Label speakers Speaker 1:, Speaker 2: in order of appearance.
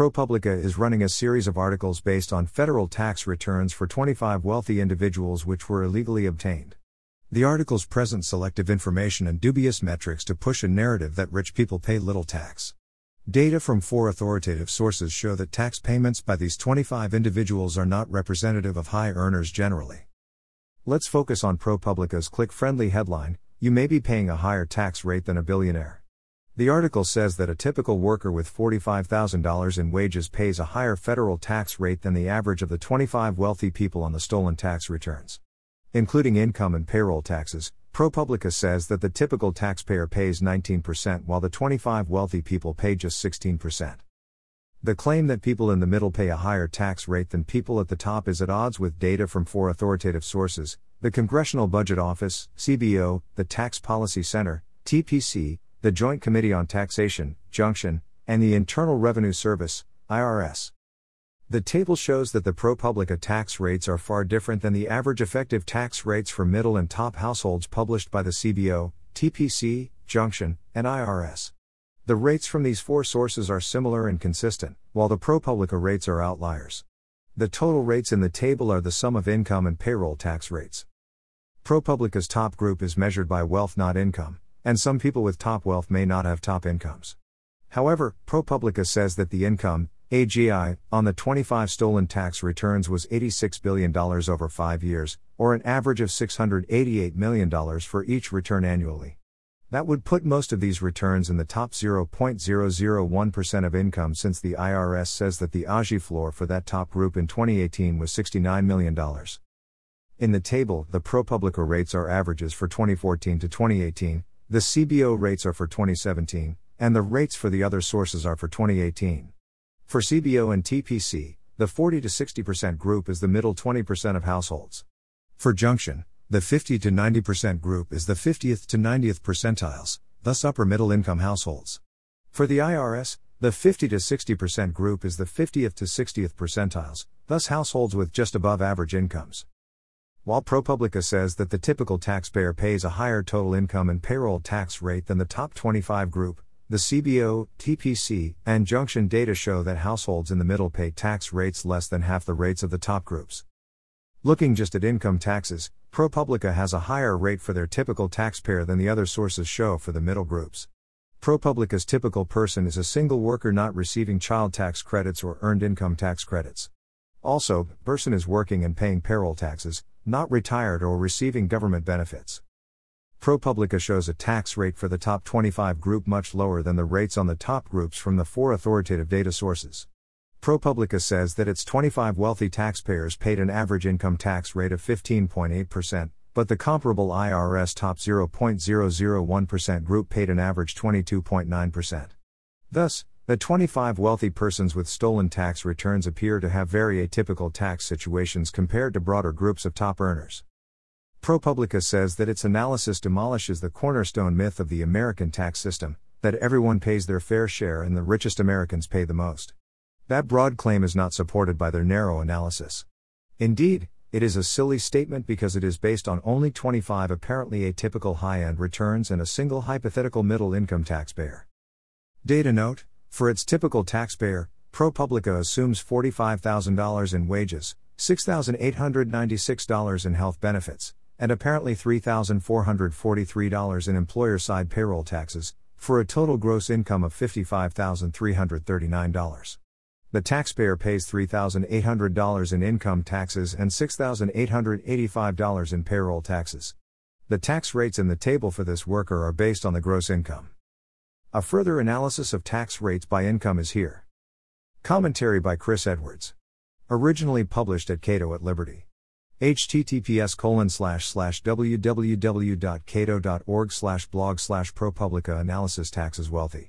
Speaker 1: ProPublica is running a series of articles based on federal tax returns for 25 wealthy individuals which were illegally obtained. The articles present selective information and dubious metrics to push a narrative that rich people pay little tax. Data from four authoritative sources show that tax payments by these 25 individuals are not representative of high earners generally. Let's focus on ProPublica's click friendly headline You may be paying a higher tax rate than a billionaire. The article says that a typical worker with $45,000 in wages pays a higher federal tax rate than the average of the 25 wealthy people on the stolen tax returns. Including income and payroll taxes, ProPublica says that the typical taxpayer pays 19% while the 25 wealthy people pay just 16%. The claim that people in the middle pay a higher tax rate than people at the top is at odds with data from four authoritative sources the Congressional Budget Office, CBO, the Tax Policy Center, TPC, the Joint Committee on Taxation, JCT, and the Internal Revenue Service, IRS. The table shows that the ProPublica tax rates are far different than the average effective tax rates for middle and top households published by the CBO, TPC, JCT, and IRS. The rates from these four sources are similar and consistent, while the ProPublica rates are outliers. The total rates in the table are the sum of income and payroll tax rates. ProPublica's top group is measured by wealth not income, and some people with top wealth may not have top incomes. However, ProPublica says that the income, AGI, on the 25 stolen tax returns was $86 billion over five years, or an average of $688 million for each return annually. That would put most of these returns in the top 0.001% of income since the IRS says that the AGI floor for that top group in 2018 was $69 million. In the table, the ProPublica rates are averages for 2014 to 2018, the CBO rates are for 2017, and the rates for the other sources are for 2018. For CBO and TPC, the 40 to 60% group is the middle 20% of households. For JCT, the 50 to 90% group is the 50th to 90th percentiles, thus upper middle income households. For the IRS, the 50 to 60% group is the 50th to 60th percentiles, thus households with just above average incomes. While ProPublica says that the typical taxpayer pays a higher total income and payroll tax rate than the top 25 group, the CBO, TPC, and JCT data show that households in the middle pay tax rates less than half the rates of the top groups. Looking just at income taxes, ProPublica has a higher rate for their typical taxpayer than the other sources show for the middle groups. ProPublica's typical person is a single worker not receiving child tax credits or earned income tax credits. Also, person is working and paying payroll taxes, not retired or receiving government benefits. ProPublica shows a tax rate for the top 25 group much lower than the rates on the top groups from the four authoritative data sources. ProPublica says that its 25 wealthy taxpayers paid an average income tax rate of 15.8%, but the comparable IRS top 0.001% group paid an average 22.9%. Thus, the 25 wealthy persons with stolen tax returns appear to have very atypical tax situations compared to broader groups of top earners. ProPublica says that its analysis demolishes the cornerstone myth of the American tax system that everyone pays their fair share and the richest Americans pay the most. That broad claim is not supported by their narrow analysis. Indeed, it is a silly statement because it is based on only 25 apparently atypical high end returns and a single hypothetical middle income taxpayer. Data note for its typical taxpayer, ProPublica assumes $45,000 in wages, $6,896 in health benefits, and apparently $3,443 in employer side payroll taxes, for a total gross income of $55,339. The taxpayer pays $3,800 in income taxes and $6,885 in payroll taxes. The tax rates in the table for this worker are based on the gross income. A further analysis of tax rates by income is here. Commentary by Chris Edwards. Originally published at Cato at Liberty. https colon slash slash www.cato.org slash blog slash ProPublica analysis taxes wealthy.